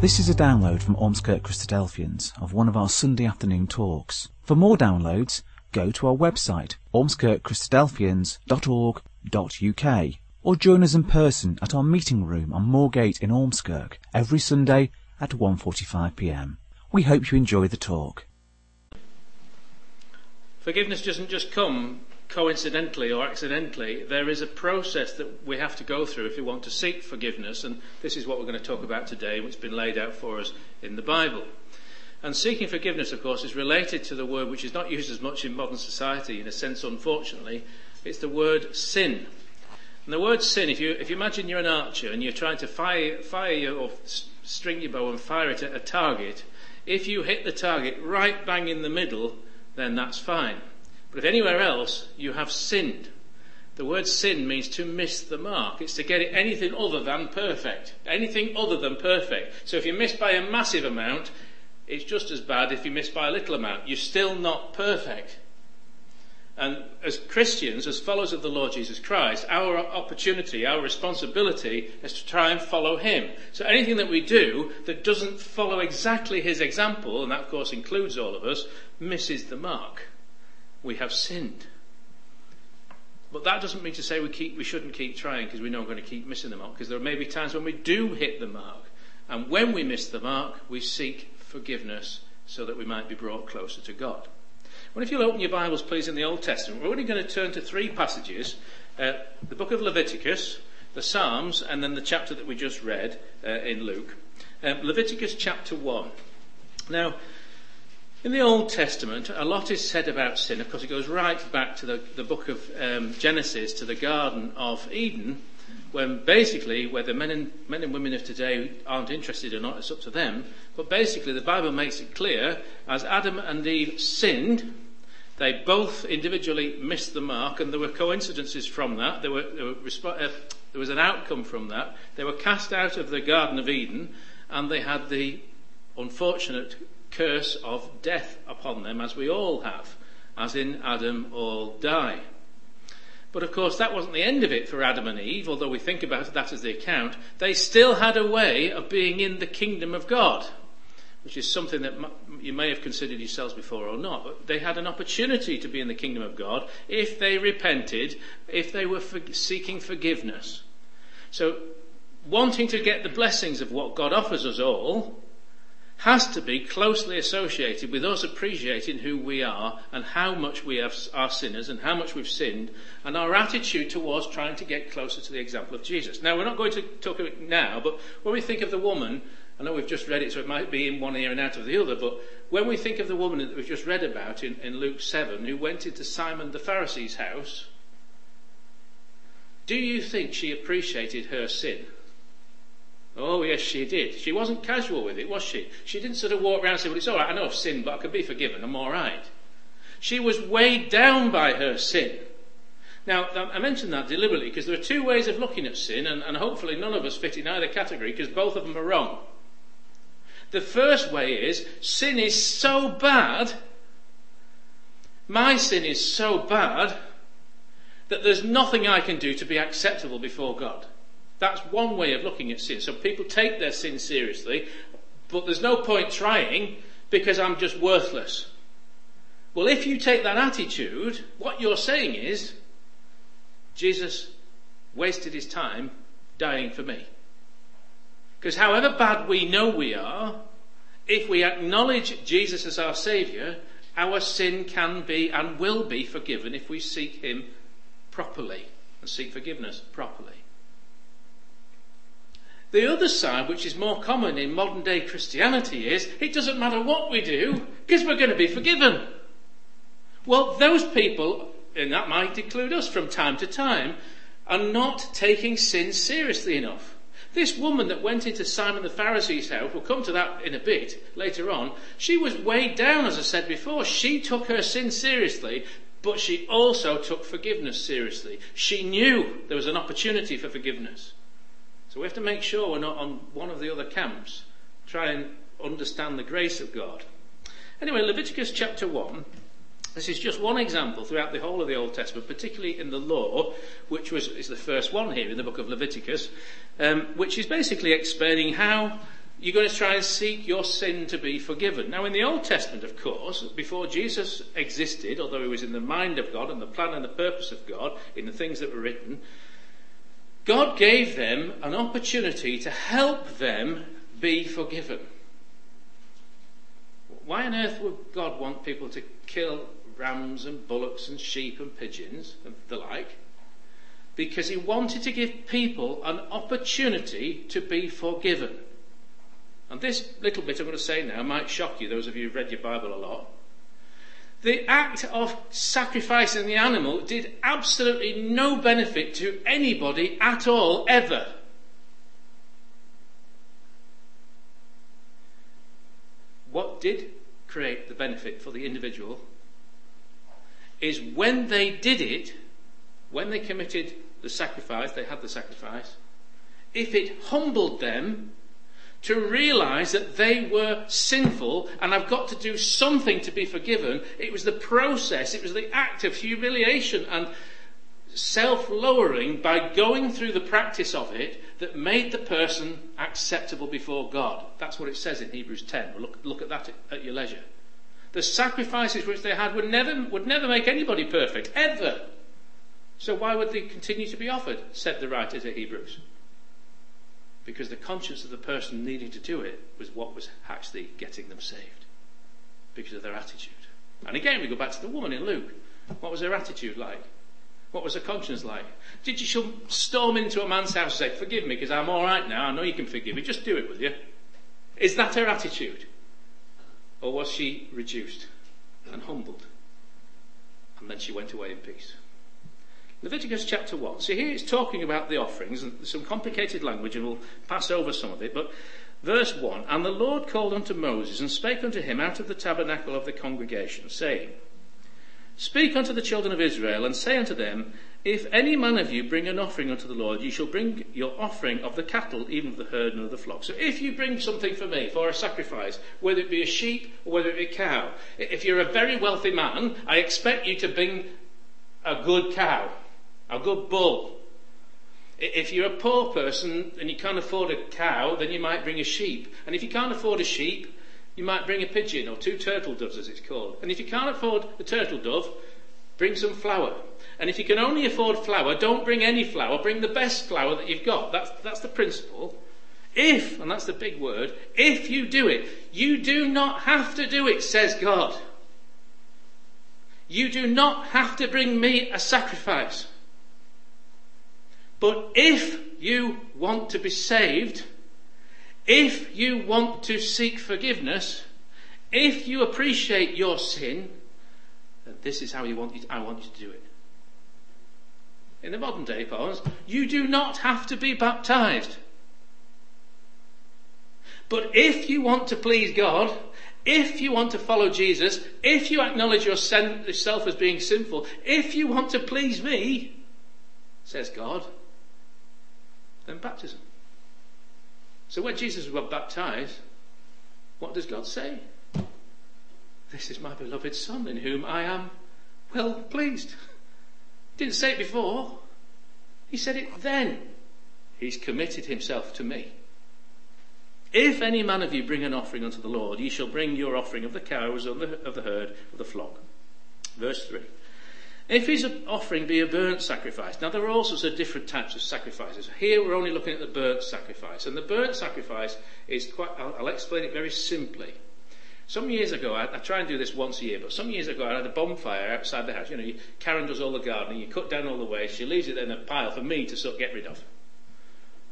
This is a download from Ormskirk Christadelphians of one of our Sunday afternoon talks. For more downloads, go to our website ormskirkchristadelphians.org.uk or join us in person at our meeting room on Moorgate in Ormskirk every Sunday at 1.45pm. We hope you enjoy the talk. Forgiveness doesn't just come coincidentally or accidentally. There is a process that we have to go through if we want to seek forgiveness, and this is what we're going to talk about today, which has been laid out for us in the Bible. And seeking forgiveness, of course, is related to the word which is not used as much in modern society, in a sense, unfortunately. It's the word sin. And the word sin, if you, if you imagine you're an archer and you're trying to fire, fire your, or string your bow and fire it at a target, if you hit the target right bang in the middle, then that's fine. But if anywhere else you have sinned, the word sin means to miss the mark. It's to get it anything other than perfect. Anything other than perfect. So if you miss by a massive amount, it's just as bad if you miss by a little amount. You're still not perfect. And as Christians, as followers of the Lord Jesus Christ, our opportunity, our responsibility is to try and follow Him. So anything that we do that doesn't follow exactly His example, and that of course includes all of us, misses the mark we have sinned. But that doesn't mean to say we, keep, we shouldn't keep trying because we know we're going to keep missing the mark, because there may be times when we do hit the mark. And when we miss the mark, we seek forgiveness so that we might be brought closer to God. Well, if you'll open your Bibles, please, in the Old Testament, we're only going to turn to three passages uh, the book of Leviticus, the Psalms, and then the chapter that we just read uh, in Luke. Um, Leviticus chapter 1. Now, in the Old Testament, a lot is said about sin. Of course, it goes right back to the, the book of um, Genesis, to the Garden of Eden, when basically, whether men and, men and women of today aren't interested or not, it's up to them. But basically, the Bible makes it clear as Adam and Eve sinned, they both individually missed the mark, and there were coincidences from that. There, were, there, were, uh, there was an outcome from that. They were cast out of the Garden of Eden, and they had the unfortunate curse of death upon them, as we all have, as in Adam all die. But of course, that wasn't the end of it for Adam and Eve, although we think about that as the account. They still had a way of being in the kingdom of God, which is something that you may have considered yourselves before or not. But they had an opportunity to be in the kingdom of God if they repented, if they were for seeking forgiveness. So, wanting to get the blessings of what God offers us all, has to be closely associated with us appreciating who we are and how much we have, are sinners and how much we've sinned and our attitude towards trying to get closer to the example of Jesus. Now, we're not going to talk about it now, but when we think of the woman, I know we've just read it, so it might be in one ear and out of the other, but when we think of the woman that we've just read about in, in Luke 7, who went into Simon the Pharisee's house, do you think she appreciated her sin? Oh, yes, she did. She wasn't casual with it, was she? She didn't sort of walk around and say, Well, it's all right, I know I've sinned, but I can be forgiven, I'm all right. She was weighed down by her sin. Now, I mentioned that deliberately because there are two ways of looking at sin, and, and hopefully none of us fit in either category because both of them are wrong. The first way is sin is so bad, my sin is so bad, that there's nothing I can do to be acceptable before God. That's one way of looking at sin. So people take their sin seriously, but there's no point trying because I'm just worthless. Well, if you take that attitude, what you're saying is, Jesus wasted his time dying for me. Because however bad we know we are, if we acknowledge Jesus as our Saviour, our sin can be and will be forgiven if we seek Him properly and seek forgiveness properly. The other side, which is more common in modern day Christianity, is it doesn't matter what we do because we're going to be forgiven. Well, those people, and that might include us from time to time, are not taking sin seriously enough. This woman that went into Simon the Pharisee's house, we'll come to that in a bit later on, she was weighed down, as I said before. She took her sin seriously, but she also took forgiveness seriously. She knew there was an opportunity for forgiveness. So we have to make sure we're not on one of the other camps. Try and understand the grace of God. Anyway, Leviticus chapter 1. This is just one example throughout the whole of the Old Testament, particularly in the law, which was, is the first one here in the book of Leviticus, um, which is basically explaining how you're going to try and seek your sin to be forgiven. Now, in the Old Testament, of course, before Jesus existed, although he was in the mind of God and the plan and the purpose of God in the things that were written, God gave them an opportunity to help them be forgiven. Why on earth would God want people to kill rams and bullocks and sheep and pigeons and the like? Because he wanted to give people an opportunity to be forgiven. And this little bit I'm going to say now might shock you, those of you who've read your Bible a lot. The act of sacrificing the animal did absolutely no benefit to anybody at all, ever. What did create the benefit for the individual is when they did it, when they committed the sacrifice, they had the sacrifice, if it humbled them to realize that they were sinful and I've got to do something to be forgiven. It was the process, it was the act of humiliation and self-lowering by going through the practice of it that made the person acceptable before God. That's what it says in Hebrews 10. We'll look, look at that at your leisure. The sacrifices which they had would never, would never make anybody perfect, ever. So why would they continue to be offered, said the writer to Hebrews? Because the conscience of the person needing to do it was what was actually getting them saved because of their attitude. And again, we go back to the woman in Luke. What was her attitude like? What was her conscience like? Did she storm into a man's house and say, Forgive me because I'm all right now. I know you can forgive me. Just do it, will you? Is that her attitude? Or was she reduced and humbled? And then she went away in peace. Leviticus chapter 1. So here it's talking about the offerings and some complicated language and we'll pass over some of it. But verse 1 And the Lord called unto Moses and spake unto him out of the tabernacle of the congregation, saying, Speak unto the children of Israel and say unto them, If any man of you bring an offering unto the Lord, ye shall bring your offering of the cattle, even of the herd and of the flock. So if you bring something for me, for a sacrifice, whether it be a sheep or whether it be a cow, if you're a very wealthy man, I expect you to bring a good cow a good bull. If you're a poor person and you can't afford a cow, then you might bring a sheep. And if you can't afford a sheep, you might bring a pigeon or two turtle doves as it's called. And if you can't afford a turtle dove, bring some flour. And if you can only afford flour, don't bring any flour, bring the best flour that you've got. That's, that's the principle. If, and that's the big word, if you do it, you do not have to do it, says God. You do not have to bring me a sacrifice. But if you want to be saved, if you want to seek forgiveness, if you appreciate your sin, then this is how you want you to, I want you to do it. In the modern day parlance, you do not have to be baptized. But if you want to please God, if you want to follow Jesus, if you acknowledge yourself as being sinful, if you want to please me, says God, than baptism. So when Jesus was baptized, what does God say? This is my beloved Son in whom I am well pleased. Didn't say it before. He said it then. He's committed himself to me. If any man of you bring an offering unto the Lord, ye shall bring your offering of the cows, of the, of the herd, of the flock. Verse 3. If his offering be a burnt sacrifice, now there are all sorts of different types of sacrifices. Here we're only looking at the burnt sacrifice, and the burnt sacrifice is quite, I'll, I'll explain it very simply. Some years ago, I, I, try and do this once a year, but some years ago I had a bonfire outside the house. You know, you, Karen does all the gardening, you cut down all the waste, she leaves it in a pile for me to sort of get rid of.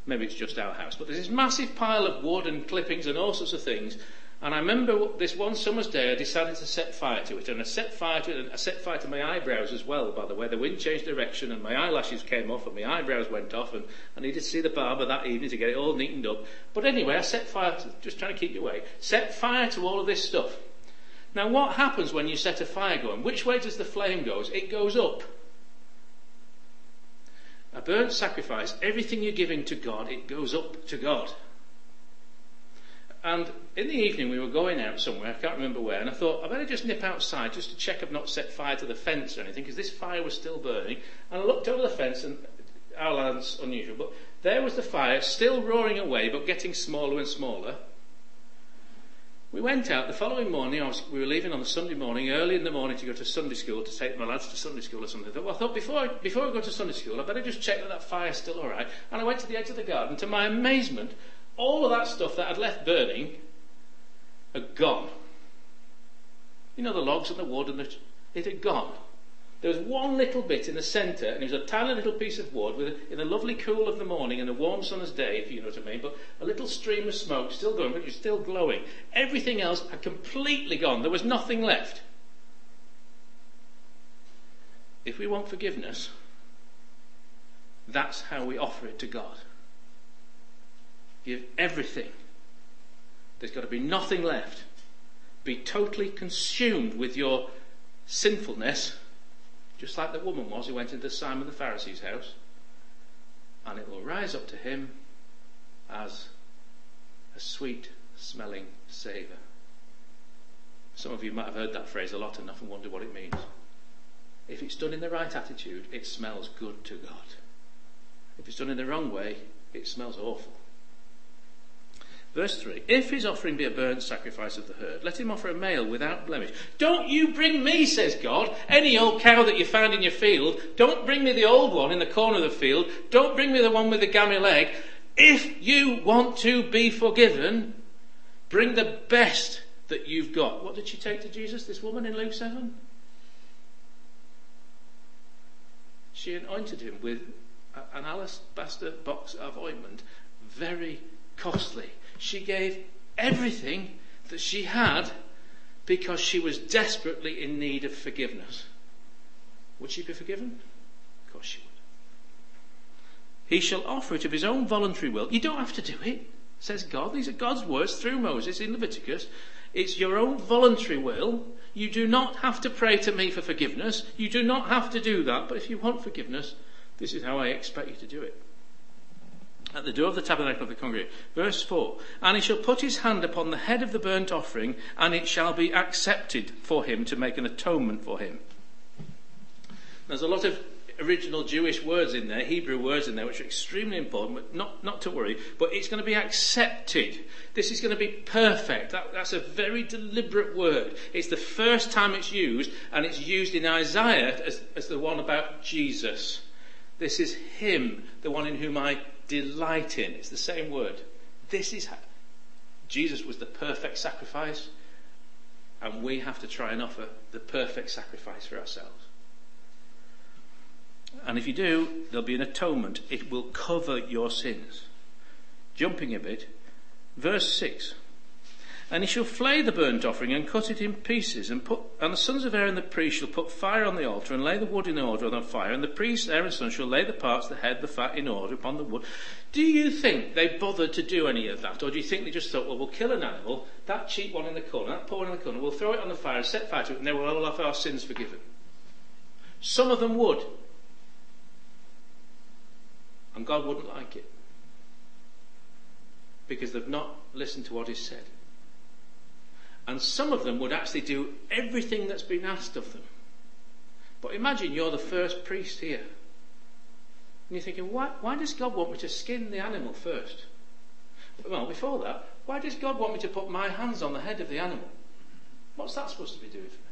Maybe it's just our house, but there's this massive pile of wood and clippings and all sorts of things, and I remember this one summer's day, I decided to set fire to it, and I set fire to it, and I set fire to my eyebrows as well, by the way. The wind changed direction, and my eyelashes came off, and my eyebrows went off, and I needed to see the barber that evening to get it all neatened up. But anyway, I set fire, to, just trying to keep you away, set fire to all of this stuff. Now what happens when you set a fire going? Which way does the flame go? It goes up. A burnt sacrifice, everything you're giving to God, it goes up to God. And in the evening, we were going out somewhere, I can't remember where, and I thought, I better just nip outside just to check I've not set fire to the fence or anything, because this fire was still burning. And I looked over the fence, and our land's unusual, but there was the fire, still roaring away, but getting smaller and smaller. We went out the following morning. Was, we were leaving on the Sunday morning, early in the morning, to go to Sunday school to take my lads to Sunday school or something. Well, I thought before I, before I go to Sunday school, I better just check that that fire's still all right. And I went to the edge of the garden. To my amazement, all of that stuff that I'd left burning had gone. You know, the logs and the wood and the, it had gone. There was one little bit in the centre, and it was a tiny little piece of wood with, in the lovely cool of the morning and a warm summer's day, if you know what I mean, but a little stream of smoke still going, but it was still glowing. Everything else had completely gone. There was nothing left. If we want forgiveness, that's how we offer it to God. Give everything. There's got to be nothing left. Be totally consumed with your sinfulness just like the woman was who went into Simon the Pharisee's house, and it will rise up to him as a sweet smelling savour. Some of you might have heard that phrase a lot and often wonder what it means. If it's done in the right attitude, it smells good to God. If it's done in the wrong way, it smells awful. Verse 3 If his offering be a burnt sacrifice of the herd, let him offer a male without blemish. Don't you bring me, says God, any old cow that you found in your field. Don't bring me the old one in the corner of the field. Don't bring me the one with the gammy leg. If you want to be forgiven, bring the best that you've got. What did she take to Jesus, this woman in Luke 7? She anointed him with an alabaster box of ointment, very costly. She gave everything that she had because she was desperately in need of forgiveness. Would she be forgiven? Of course she would. He shall offer it of his own voluntary will. You don't have to do it, says God. These are God's words through Moses in Leviticus. It's your own voluntary will. You do not have to pray to me for forgiveness. You do not have to do that. But if you want forgiveness, this is how I expect you to do it at the door of the tabernacle of the congregation. Verse 4 And he shall put his hand upon the head of the burnt offering, and it shall be accepted for him to make an atonement for him. There's a lot of original Jewish words in there, Hebrew words in there, which are extremely important, but not, not to worry. But it's going to be accepted. This is going to be perfect. That, that's a very deliberate word. It's the first time it's used, and it's used in Isaiah as, as the one about Jesus. This is Him, the one in whom I delight in. It's the same word. This is how Jesus was the perfect sacrifice, and we have to try and offer the perfect sacrifice for ourselves. And if you do, there'll be an atonement. It will cover your sins. Jumping a bit, verse 6. And he shall flay the burnt offering and cut it in pieces, and put and the sons of Aaron the priest shall put fire on the altar and lay the wood in order on the fire, and the priest Aaron's son shall lay the parts, the head, the fat in order upon the wood. Do you think they bothered to do any of that, or do you think they just thought, well, we'll kill an animal, that cheap one in the corner, that poor one in the corner, we'll throw it on the fire and set fire to it, and then we'll all have our sins forgiven? Some of them would, and God wouldn't like it because they've not listened to what is said. And some of them would actually do everything that's been asked of them. But imagine you're the first priest here. And you're thinking, why, why does God want me to skin the animal first? Well, before that, why does God want me to put my hands on the head of the animal? What's that supposed to be doing for me?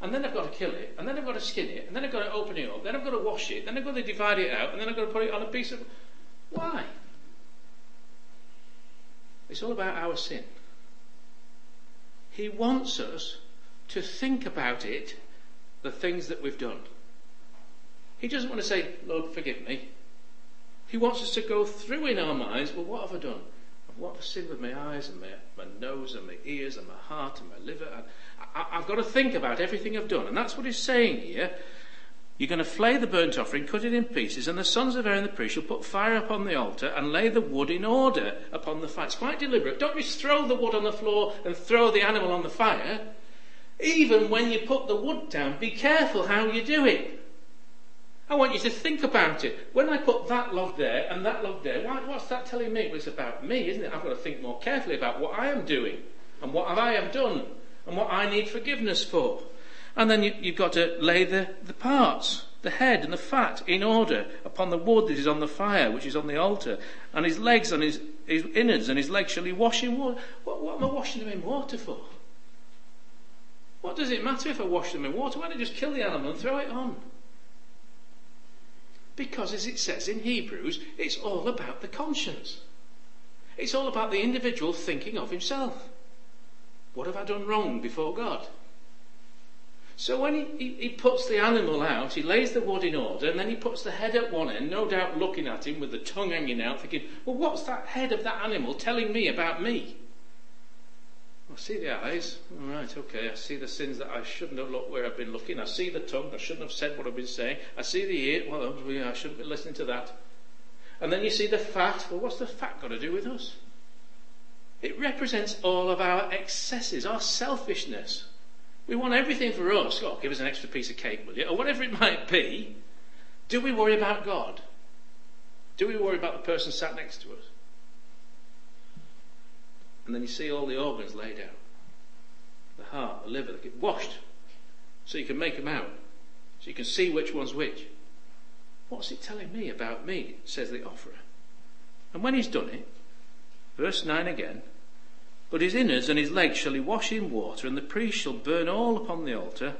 And then I've got to kill it, and then I've got to skin it, and then I've got to open it up, then I've got to wash it, then I've got to divide it out, and then I've got to put it on a piece of. Why? It's all about our sin. He wants us to think about it, the things that we've done. He doesn't want to say, Lord, forgive me. He wants us to go through in our minds, well, what have I done? What have I sinned with my eyes and my, my nose and my ears and my heart and my liver? I, I've got to think about everything I've done. And that's what he's saying here. You're going to flay the burnt offering, cut it in pieces, and the sons of Aaron the priest shall put fire upon the altar and lay the wood in order upon the fire. It's quite deliberate. Don't just throw the wood on the floor and throw the animal on the fire. Even when you put the wood down, be careful how you do it. I want you to think about it. When I put that log there and that log there, what's that telling me? Well, it's about me, isn't it? I've got to think more carefully about what I am doing and what I have done and what I need forgiveness for. And then you, have got to lay the, the parts, the head and the fat in order upon the wood that is on the fire, which is on the altar, and his legs and his, his innards and his legs shall he wash in water. What, what am I washing them in water for? What does it matter if I wash them in water? Why don't I just kill the animal and throw it on? Because as it says in Hebrews, it's all about the conscience. It's all about the individual thinking of himself. What have I done wrong before God? So when he, he, he, puts the animal out, he lays the wood in order, and then he puts the head at one end, no doubt looking at him with the tongue hanging out, thinking, well, what's that head of that animal telling me about me? I see the eyes. All right, okay. I see the sins that I shouldn't have looked where I've been looking. I see the tongue. I shouldn't have said what I've been saying. I see the ear. Well, I shouldn't be listening to that. And then you see the fat. Well, what's the fat got to do with us? It represents all of our excesses, our selfishness. We want everything for us. God, give us an extra piece of cake, will you? Or whatever it might be. Do we worry about God? Do we worry about the person sat next to us? And then you see all the organs laid out the heart, the liver, they get washed so you can make them out, so you can see which one's which. What's it telling me about me? says the offerer. And when he's done it, verse 9 again, but his innards and his legs shall he wash in water, and the priest shall burn all upon the altar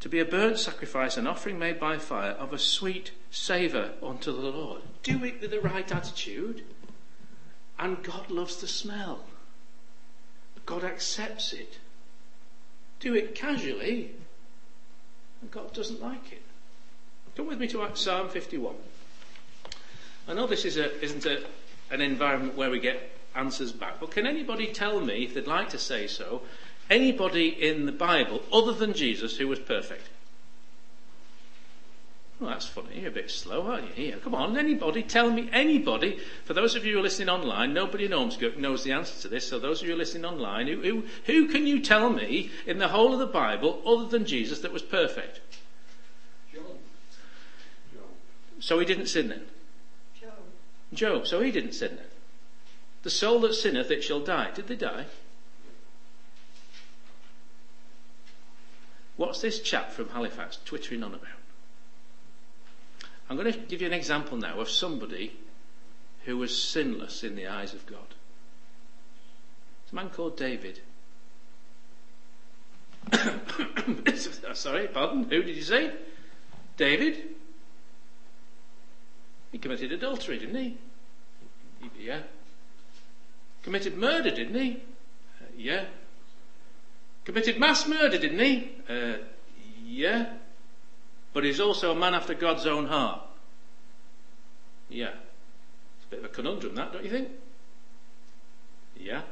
to be a burnt sacrifice, an offering made by fire of a sweet savour unto the Lord. Do it with the right attitude, and God loves the smell. God accepts it. Do it casually, and God doesn't like it. Come with me to Psalm 51. I know this is a, isn't a, an environment where we get answers back, but can anybody tell me, if they'd like to say so, anybody in the Bible other than Jesus who was perfect? Well, that's funny. You're a bit slow, aren't you? Here, come on. Anybody, tell me, anybody. For those of you who are listening online, nobody in Ormskirk knows the answer to this. So those of you who are listening online, who, who, who can you tell me in the whole of the Bible, other than Jesus, that was perfect? Job. So he didn't sin then? Job. Job. So he didn't sin then? The soul that sinneth, it shall die. Did they die? What's this chap from Halifax twittering on about? I'm going to give you an example now of somebody who was sinless in the eyes of God. It's a man called David. Sorry, pardon, who did you say? David? He committed adultery, didn't he? Yeah. Committed murder, didn't he? Uh, yeah. Committed mass murder, didn't he? Uh, yeah but he's also a man after God's own heart. Yeah. It's a bit of a conundrum, that, don't you think? Yeah.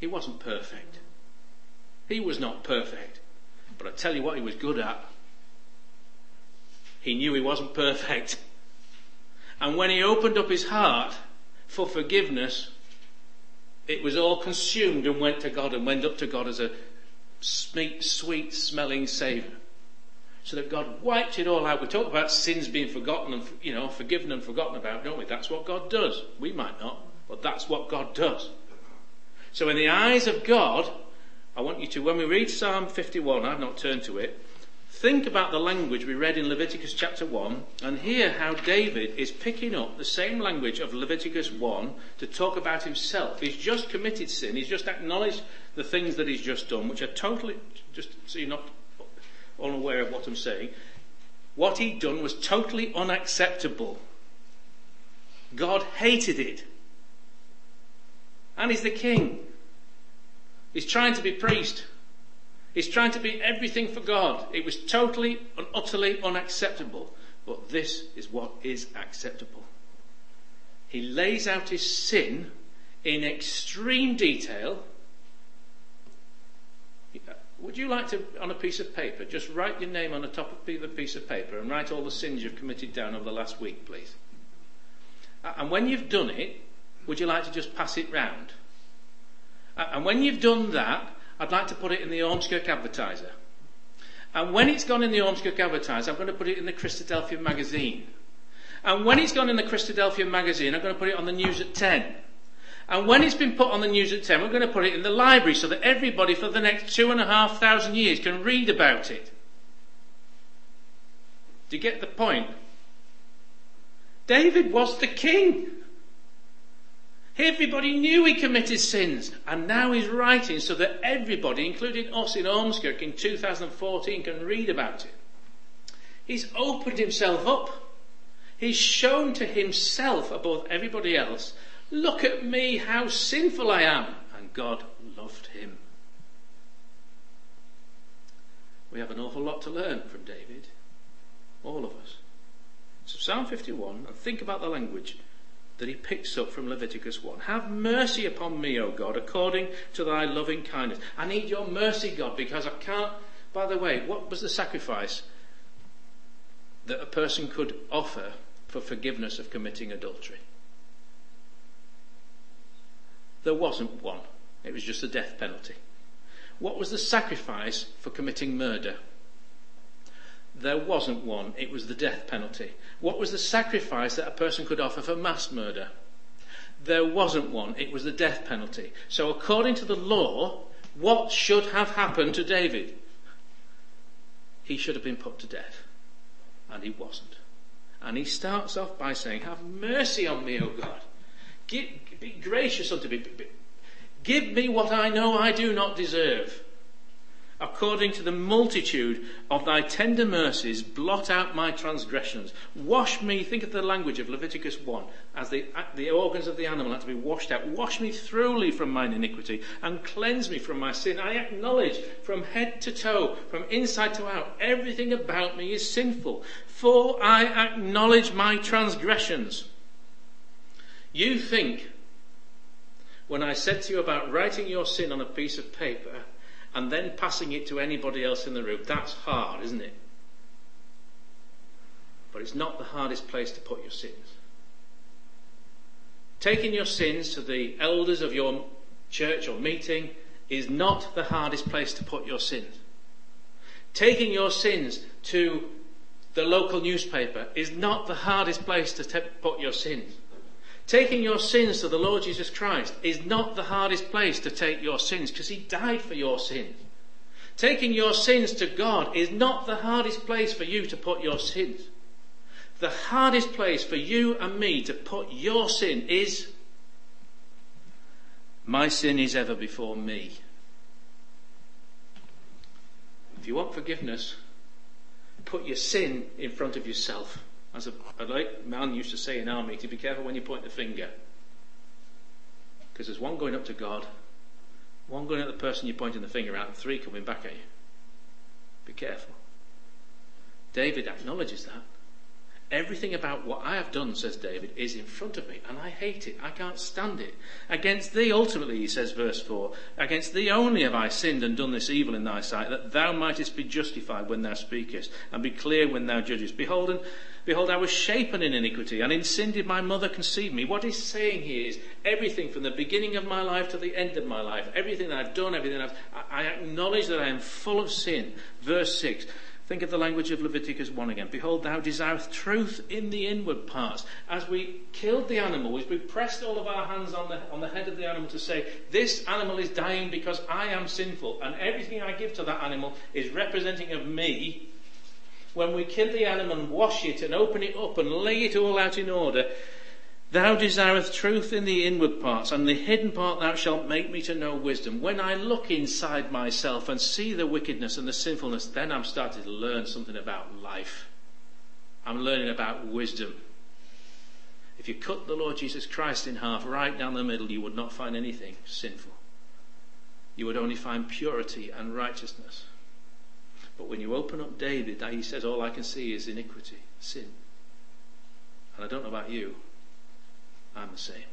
He wasn't perfect. He was not perfect. But I tell you what he was good at. He knew he wasn't perfect. And when he opened up his heart for forgiveness, it was all consumed and went to God and went up to God as a sweet, sweet smelling savour. So that God wiped it all out. We talk about sins being forgotten and, you know, forgiven and forgotten about, don't we? That's what God does. We might not, but that's what God does. So in the eyes of God, I want you to, when we read Psalm 51, I've not turned to it, think about the language we read in Leviticus chapter 1 and hear how David is picking up the same language of Leviticus 1 to talk about himself. He's just committed sin. He's just acknowledged the things that he's just done, which are totally, just so you're not unaware of what I'm saying, what he'd done was totally unacceptable. God hated it. And he's the king. He's trying to be priest. He's trying to be everything for God. It was totally and utterly unacceptable. But this is what is acceptable. He lays out his sin in extreme detail would you like to, on a piece of paper, just write your name on the top of the piece of paper and write all the sins you've committed down over the last week, please? And when you've done it, would you like to just pass it round? And when you've done that, I'd like to put it in the Ormskirk Advertiser. And when it's gone in the Ormskirk Advertiser, I'm going to put it in the Christadelphian magazine. And when it's gone in the Christadelphian magazine, I'm going to put it on the news at 10. And when it's been put on the news at 10, we're going to put it in the library so that everybody for the next two and a half thousand years can read about it. Do you get the point? David was the king. Everybody knew he committed sins, and now he's writing so that everybody, including us in Ormskirk in 2014, can read about it. He's opened himself up. He's shown to himself above everybody else, look at me, how sinful I am. And God loved him. We have an awful lot to learn from David. All of us. So Psalm 51, and think about the language that he picks up from Leviticus 1. Have mercy upon me, O God, according to thy loving kindness. I need your mercy, God, because I can't. By the way, what was the sacrifice that a person could offer for forgiveness of committing adultery? There wasn't one. It was just a death penalty. What was the sacrifice for committing murder? There wasn't one. It was the death penalty. What was the sacrifice that a person could offer for mass murder? There wasn't one. It was the death penalty. So according to the law, what should have happened to David? He should have been put to death. And he wasn't. And he starts off by saying, Have mercy on me, O God. Give, be gracious unto me. Give me what I know I do not deserve according to the multitude of thy tender mercies, blot out my transgressions. Wash me, think of the language of Leviticus 1, as the, the organs of the animal have to be washed out. Wash me thoroughly from mine iniquity and cleanse me from my sin. I acknowledge from head to toe, from inside to out, everything about me is sinful, for I acknowledge my transgressions. You think, when I said to you about writing your sin on a piece of paper, and then passing it to anybody else in the room, that's hard, isn't it? But it's not the hardest place to put your sins. Taking your sins to the elders of your church or meeting is not the hardest place to put your sins. Taking your sins to the local newspaper is not the hardest place to te- put your sins. Taking your sins to the Lord Jesus Christ is not the hardest place to take your sins because He died for your sins. Taking your sins to God is not the hardest place for you to put your sins. The hardest place for you and me to put your sin is my sin is ever before me. If you want forgiveness, put your sin in front of yourself. As a, a man used to say in our meeting, be careful when you point the finger. Because there's one going up to God, one going at the person you're pointing the finger at, and three coming back at you. Be careful. David acknowledges that. Everything about what I have done, says David, is in front of me, and I hate it. I can't stand it. Against thee, ultimately, he says, verse 4, against thee only have I sinned and done this evil in thy sight, that thou mightest be justified when thou speakest, and be clear when thou judgest. Behold, and, behold, I was shapen in iniquity, and in sin did my mother conceive me. What he's saying here is everything from the beginning of my life to the end of my life, everything that I've done, everything I've, I acknowledge that I am full of sin. Verse 6, Think of the language of Leviticus 1 again. Behold, thou desirest truth in the inward parts. As we killed the animal, as we pressed all of our hands on the, on the head of the animal to say, this animal is dying because I am sinful, and everything I give to that animal is representing of me. When we kill the animal and wash it and open it up and lay it all out in order, Thou desirest truth in the inward parts, and the hidden part thou shalt make me to know wisdom. When I look inside myself and see the wickedness and the sinfulness, then I'm starting to learn something about life. I'm learning about wisdom. If you cut the Lord Jesus Christ in half right down the middle, you would not find anything sinful. You would only find purity and righteousness. But when you open up David, he says, All I can see is iniquity, sin. And I don't know about you, I'm the same.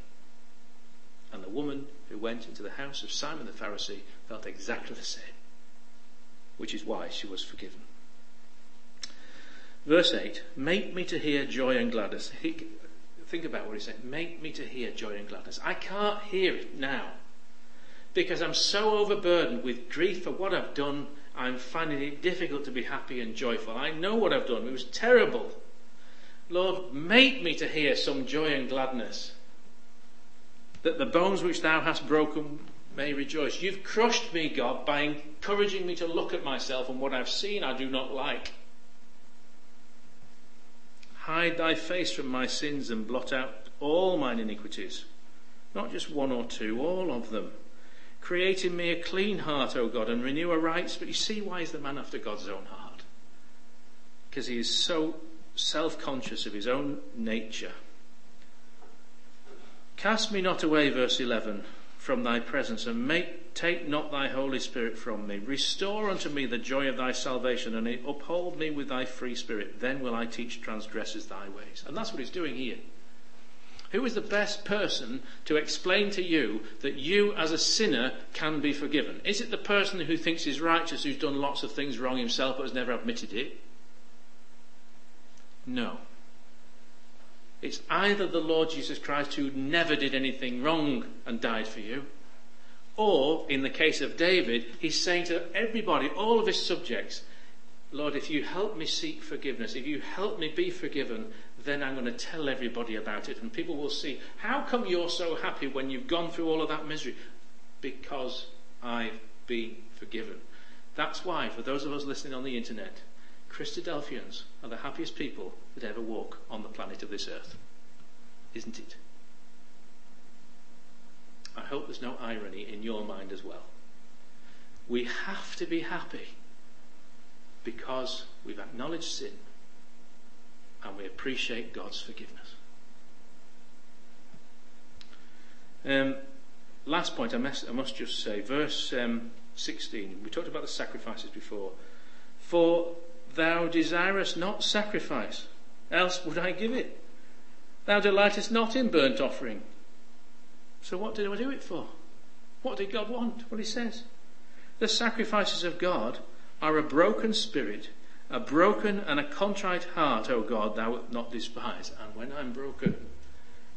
And the woman who went into the house of Simon the Pharisee felt exactly the same, which is why she was forgiven. Verse 8 Make me to hear joy and gladness. He, think about what he said. Make me to hear joy and gladness. I can't hear it now because I'm so overburdened with grief for what I've done. I'm finding it difficult to be happy and joyful. I know what I've done. It was terrible. Lord, make me to hear some joy and gladness, that the bones which thou hast broken may rejoice. You've crushed me, God, by encouraging me to look at myself and what I've seen I do not like. Hide thy face from my sins and blot out all mine iniquities. Not just one or two, all of them. Create in me a clean heart, O God, and renew a right spirit. You see why he's the man after God's own heart? Because he is so self-conscious of his own nature. Cast me not away, verse 11, from thy presence, and make, take not thy Holy Spirit from me. Restore unto me the joy of thy salvation, and uphold me with thy free spirit. Then will I teach transgressors thy ways. And that's what he's doing here. Who is the best person to explain to you that you as a sinner can be forgiven? Is it the person who thinks he's righteous, who's done lots of things wrong himself but has never admitted it? No. It's either the Lord Jesus Christ who never did anything wrong and died for you, or in the case of David, he's saying to everybody, all of his subjects, Lord, if you help me seek forgiveness, if you help me be forgiven, then I'm going to tell everybody about it. And people will see, how come you're so happy when you've gone through all of that misery? Because I've been forgiven. That's why, for those of us listening on the internet, Christadelphians are the happiest people that ever walk on the planet of this earth. Isn't it? I hope there's no irony in your mind as well. We have to be happy because we've acknowledged sin and we appreciate God's forgiveness. Um, last point, I must, I must, just say, verse um, 16. We talked about the sacrifices before. For thou desirest not sacrifice, else would I give it. Thou delightest not in burnt offering. So what did I do it for? What did God want? What he says. The sacrifices of God are a broken spirit a broken and a contrite heart, O God, thou wilt not despise. And when I'm broken,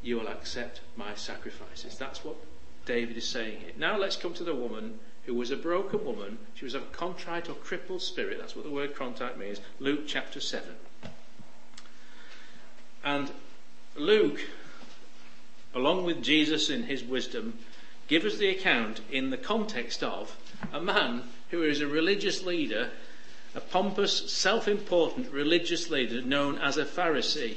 you will accept my sacrifices. That's what David is saying here. Now let's come to the woman who was a broken woman. She was of a contrite or crippled spirit. That's what the word contrite means. Luke chapter 7. And Luke, along with Jesus in his wisdom, gives us the account in the context of a man who is a religious leader a pompous, self-important religious leader known as a Pharisee.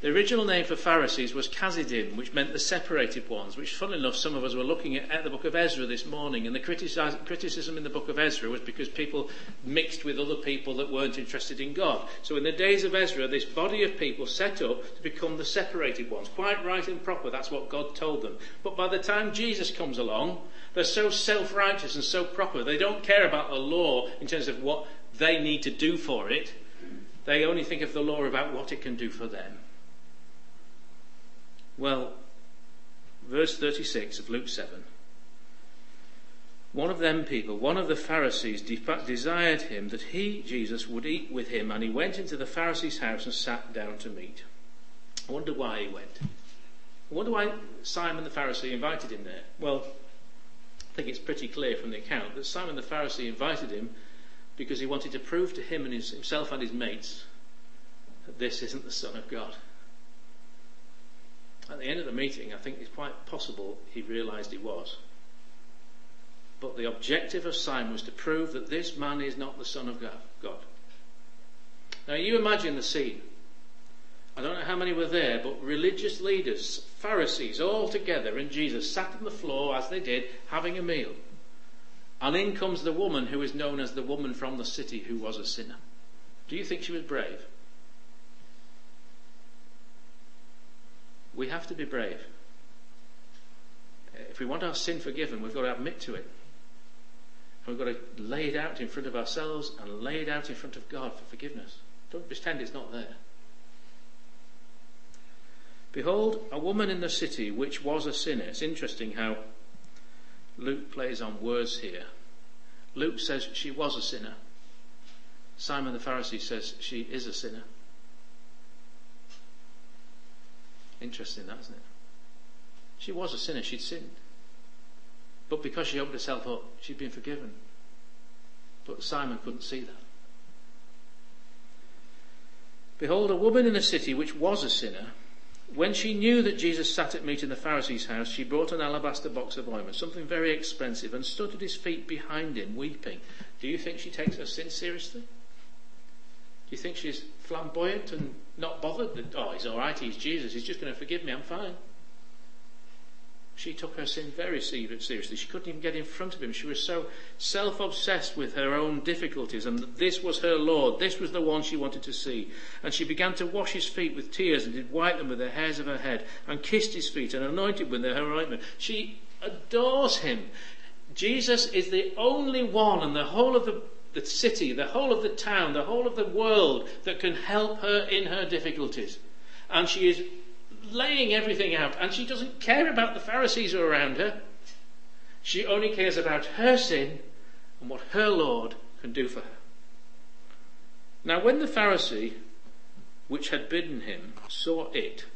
The original name for Pharisees was Chassidim, which meant the separated ones, which, funnily enough, some of us were looking at, at the book of Ezra this morning, and the criticism in the book of Ezra was because people mixed with other people that weren't interested in God. So in the days of Ezra, this body of people set up to become the separated ones. Quite right and proper, that's what God told them. But by the time Jesus comes along, they're so self-righteous and so proper, they don't care about the law in terms of what they need to do for it. They only think of the law about what it can do for them. Well, verse 36 of Luke 7. One of them people, one of the Pharisees, desired him that he, Jesus, would eat with him, and he went into the Pharisee's house and sat down to meat. I wonder why he went. I wonder why Simon the Pharisee invited him there. Well, I think it's pretty clear from the account that Simon the Pharisee invited him because he wanted to prove to him and his, himself and his mates that this isn't the Son of God. At the end of the meeting, I think it's quite possible he realized he was. But the objective of Simon was to prove that this man is not the Son of God. Now you imagine the scene. I don't know how many were there, but religious leaders, Pharisees, all together, and Jesus sat on the floor as they did, having a meal. And in comes the woman who is known as the woman from the city who was a sinner. Do you think she was brave? We have to be brave. If we want our sin forgiven, we've got to admit to it. And we've got to lay it out in front of ourselves and lay it out in front of God for forgiveness. Don't pretend it's not there. Behold, a woman in the city which was a sinner. It's interesting how Luke plays on words here. Luke says she was a sinner. Simon the Pharisee says she is a sinner. Interesting, that isn't it? She was a sinner, she'd sinned. But because she opened herself up, she'd been forgiven. But Simon couldn't see that. Behold, a woman in a city which was a sinner when she knew that Jesus sat at meat in the Pharisee's house, she brought an alabaster box of ointment, something very expensive, and stood at his feet behind him, weeping. Do you think she takes her sin seriously? Do you think she's flamboyant and not bothered that, oh, he's alright, he's Jesus, he's just going to forgive me, I'm fine. She took her sin very seriously. She couldn't even get in front of him. She was so self obsessed with her own difficulties, and this was her Lord. This was the one she wanted to see. And she began to wash his feet with tears and did wipe them with the hairs of her head, and kissed his feet and anointed with her ointment. She adores him. Jesus is the only one and the whole of the, the city, the whole of the town, the whole of the world that can help her in her difficulties. And she is laying everything out, and she doesn't care about the Pharisees who are around her. She only cares about her sin and what her Lord can do for her. Now, when the Pharisee, which had bidden him, saw it,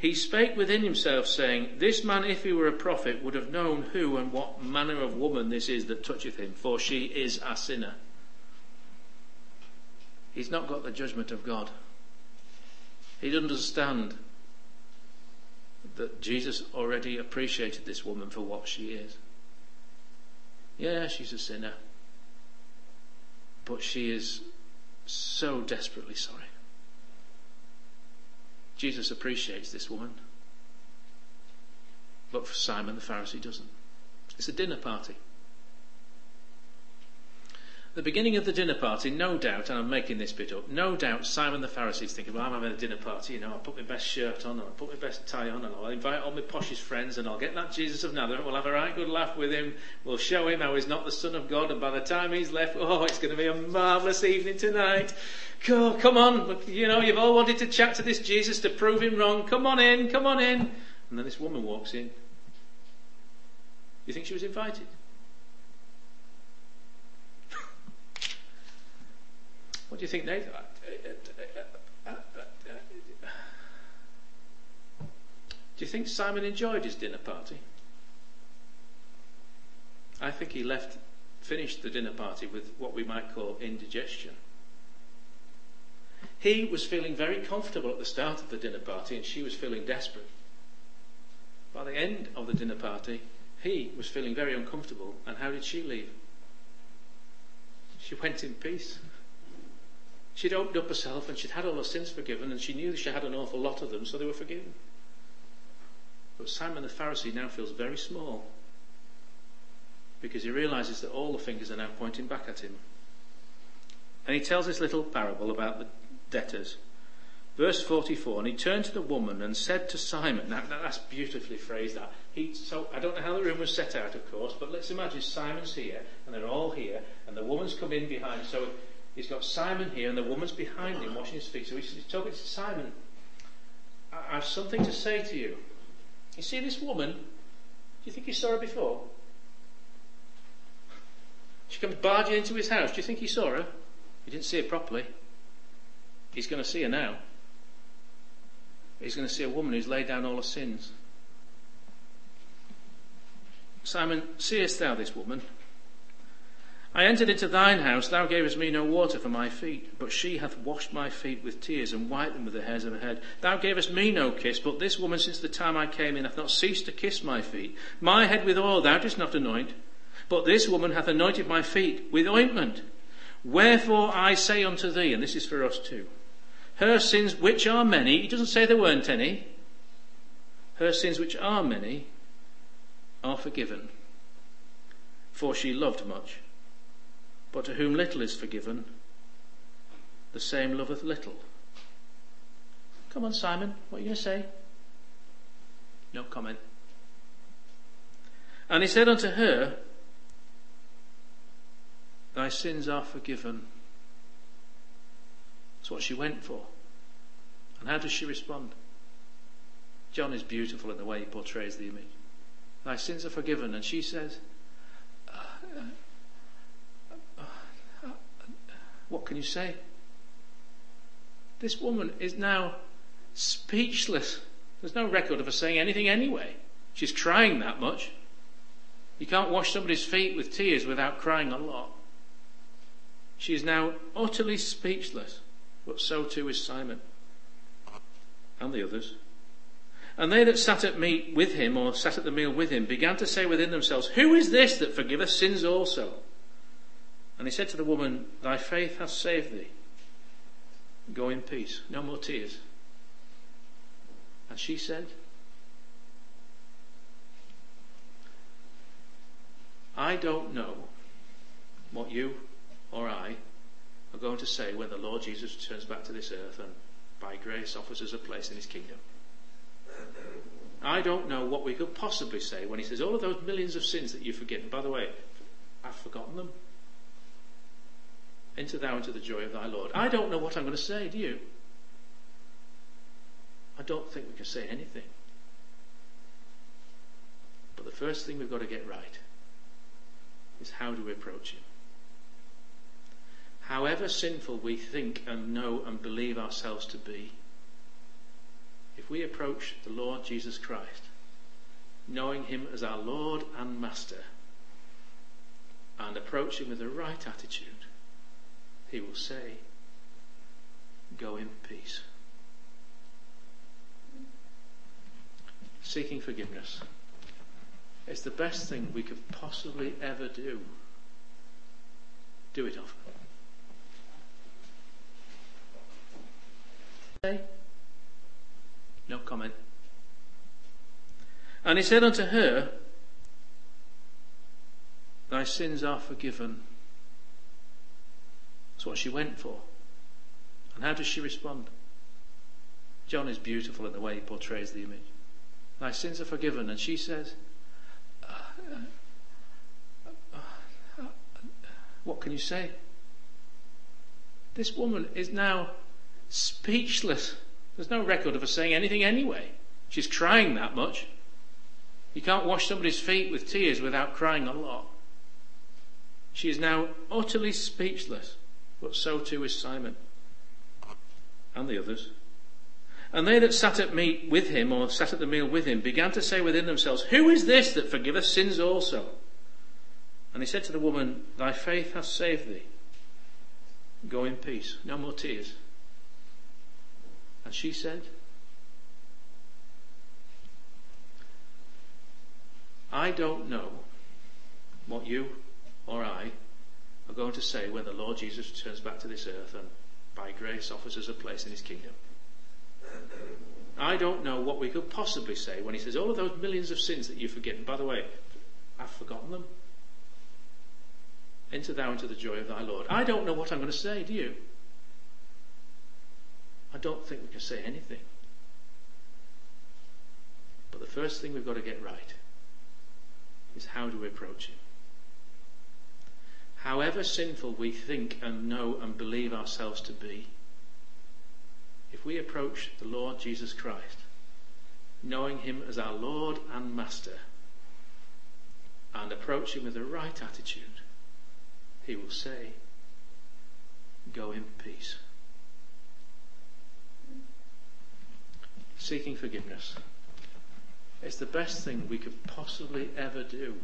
he spake within himself, saying, This man, if he were a prophet, would have known who and what manner of woman this is that toucheth him, for she is a sinner. He's not got the judgment of God. He doesn't understand that Jesus already appreciated this woman for what she is. Yeah, she's a sinner. But she is so desperately sorry. Jesus appreciates this woman. But for Simon the Pharisee doesn't. It's a dinner party the beginning of the dinner party, no doubt, and I'm making this bit up, no doubt Simon the Pharisee's thinking, well, I'm having a dinner party, you know, I'll put my best shirt on, and I'll put my best tie on, and I'll invite all my poshest friends, and I'll get that Jesus of Nazareth, we'll have a right good laugh with him, we'll show him how he's not the Son of God, and by the time he's left, oh, it's going to be a marvellous evening tonight. Cool, come on, you know, you've all wanted to chat to this Jesus to prove him wrong, come on in, come on in. And then this woman walks in. You think she was invited? What do you think thought? Do you think Simon enjoyed his dinner party? I think he left, finished the dinner party with what we might call indigestion. He was feeling very comfortable at the start of the dinner party and she was feeling desperate. By the end of the dinner party, he was feeling very uncomfortable and how did she leave? She went in peace. She'd opened up herself and she'd had all her sins forgiven and she knew she had an awful lot of them, so they were forgiven. But Simon the Pharisee now feels very small because he realizes that all the fingers are now pointing back at him. And he tells this little parable about the debtors. Verse 44, and he turned to the woman and said to Simon, now, now that's beautifully phrased that. He, so I don't know how the room was set out, of course, but let's imagine Simon's here and they're all here and the woman's come in behind. So He's got Simon here, and the woman's behind him washing his feet. So he's talking to Simon. I have something to say to you. You see this woman? Do you think he saw her before? She comes barging into his house. Do you think he saw her? He didn't see her properly. He's going to see her now. He's going to see a woman who's laid down all her sins. Simon, seest thou this woman? I entered into thine house, thou gavest me no water for my feet, but she hath washed my feet with tears and wiped them with the hairs of her head. Thou gavest me no kiss, but this woman since the time I came in hath not ceased to kiss my feet. My head with oil thou didst not anoint, but this woman hath anointed my feet with ointment. Wherefore I say unto thee, and this is for us too, her sins which are many, he doesn't say there weren't any, her sins which are many are forgiven, for she loved much. But to whom little is forgiven, the same loveth little. Come on, Simon, what are you going to say? No comment. And he said unto her, Thy sins are forgiven. That's what she went for. And how does she respond? John is beautiful in the way he portrays the image. Thy sins are forgiven. And she says, ah, What can you say? This woman is now speechless. There's no record of her saying anything anyway. She's crying that much. You can't wash somebody's feet with tears without crying a lot. She is now utterly speechless, but so too is Simon and the others. And they that sat at meat with him, or sat at the meal with him, began to say within themselves, Who is this that forgiveth sins also? And he said to the woman, Thy faith hath saved thee. Go in peace. No more tears. And she said, I don't know what you or I are going to say when the Lord Jesus returns back to this earth and by grace offers us a place in his kingdom. I don't know what we could possibly say when he says, All of those millions of sins that you've forgiven, by the way, I've forgotten them. Enter thou into the joy of thy Lord. I don't know what I'm going to say, do you? I don't think we can say anything. But the first thing we've got to get right is how do we approach him? However sinful we think and know and believe ourselves to be, if we approach the Lord Jesus Christ, knowing him as our Lord and Master, and approach him with the right attitude, he will say, Go in peace. Seeking forgiveness. is the best thing we could possibly ever do. Do it often. No comment. And he said unto her, Thy sins are forgiven. That's what she went for. And how does she respond? John is beautiful in the way he portrays the image. Thy sins are forgiven. And she says, What can you say? This woman is now speechless. There's no record of her saying anything anyway. She's crying that much. You can't wash somebody's feet with tears without crying a lot. She is now utterly speechless, but so too is Simon and the others. And they that sat at meat with him, or sat at the meal with him, began to say within themselves, Who is this that forgiveth sins also? And he said to the woman, Thy faith hath saved thee. Go in peace. No more tears. And she said, I don't know what you or I are going to say when the Lord Jesus returns back to this earth and by grace offers us a place in his kingdom. I don't know what we could possibly say when he says, All of those millions of sins that you've forgiven, by the way, I've forgotten them. Enter thou into the joy of thy Lord. I don't know what I'm going to say, do you? I don't think we can say anything. But the first thing we've got to get right is how do we approach Him? However sinful we think and know and believe ourselves to be, if we approach the Lord Jesus Christ, knowing Him as our Lord and Master, and approach Him with the right attitude, He will say, Go in peace. seeking forgiveness. It's the best thing we could possibly ever do.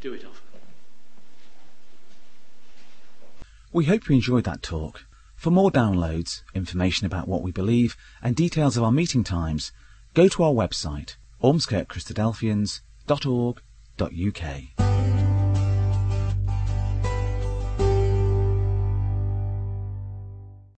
Do it often. We hope you enjoyed that talk. For more downloads, information about what we believe, and details of our meeting times, go to our website, ormskirkchristadelphians.org.uk.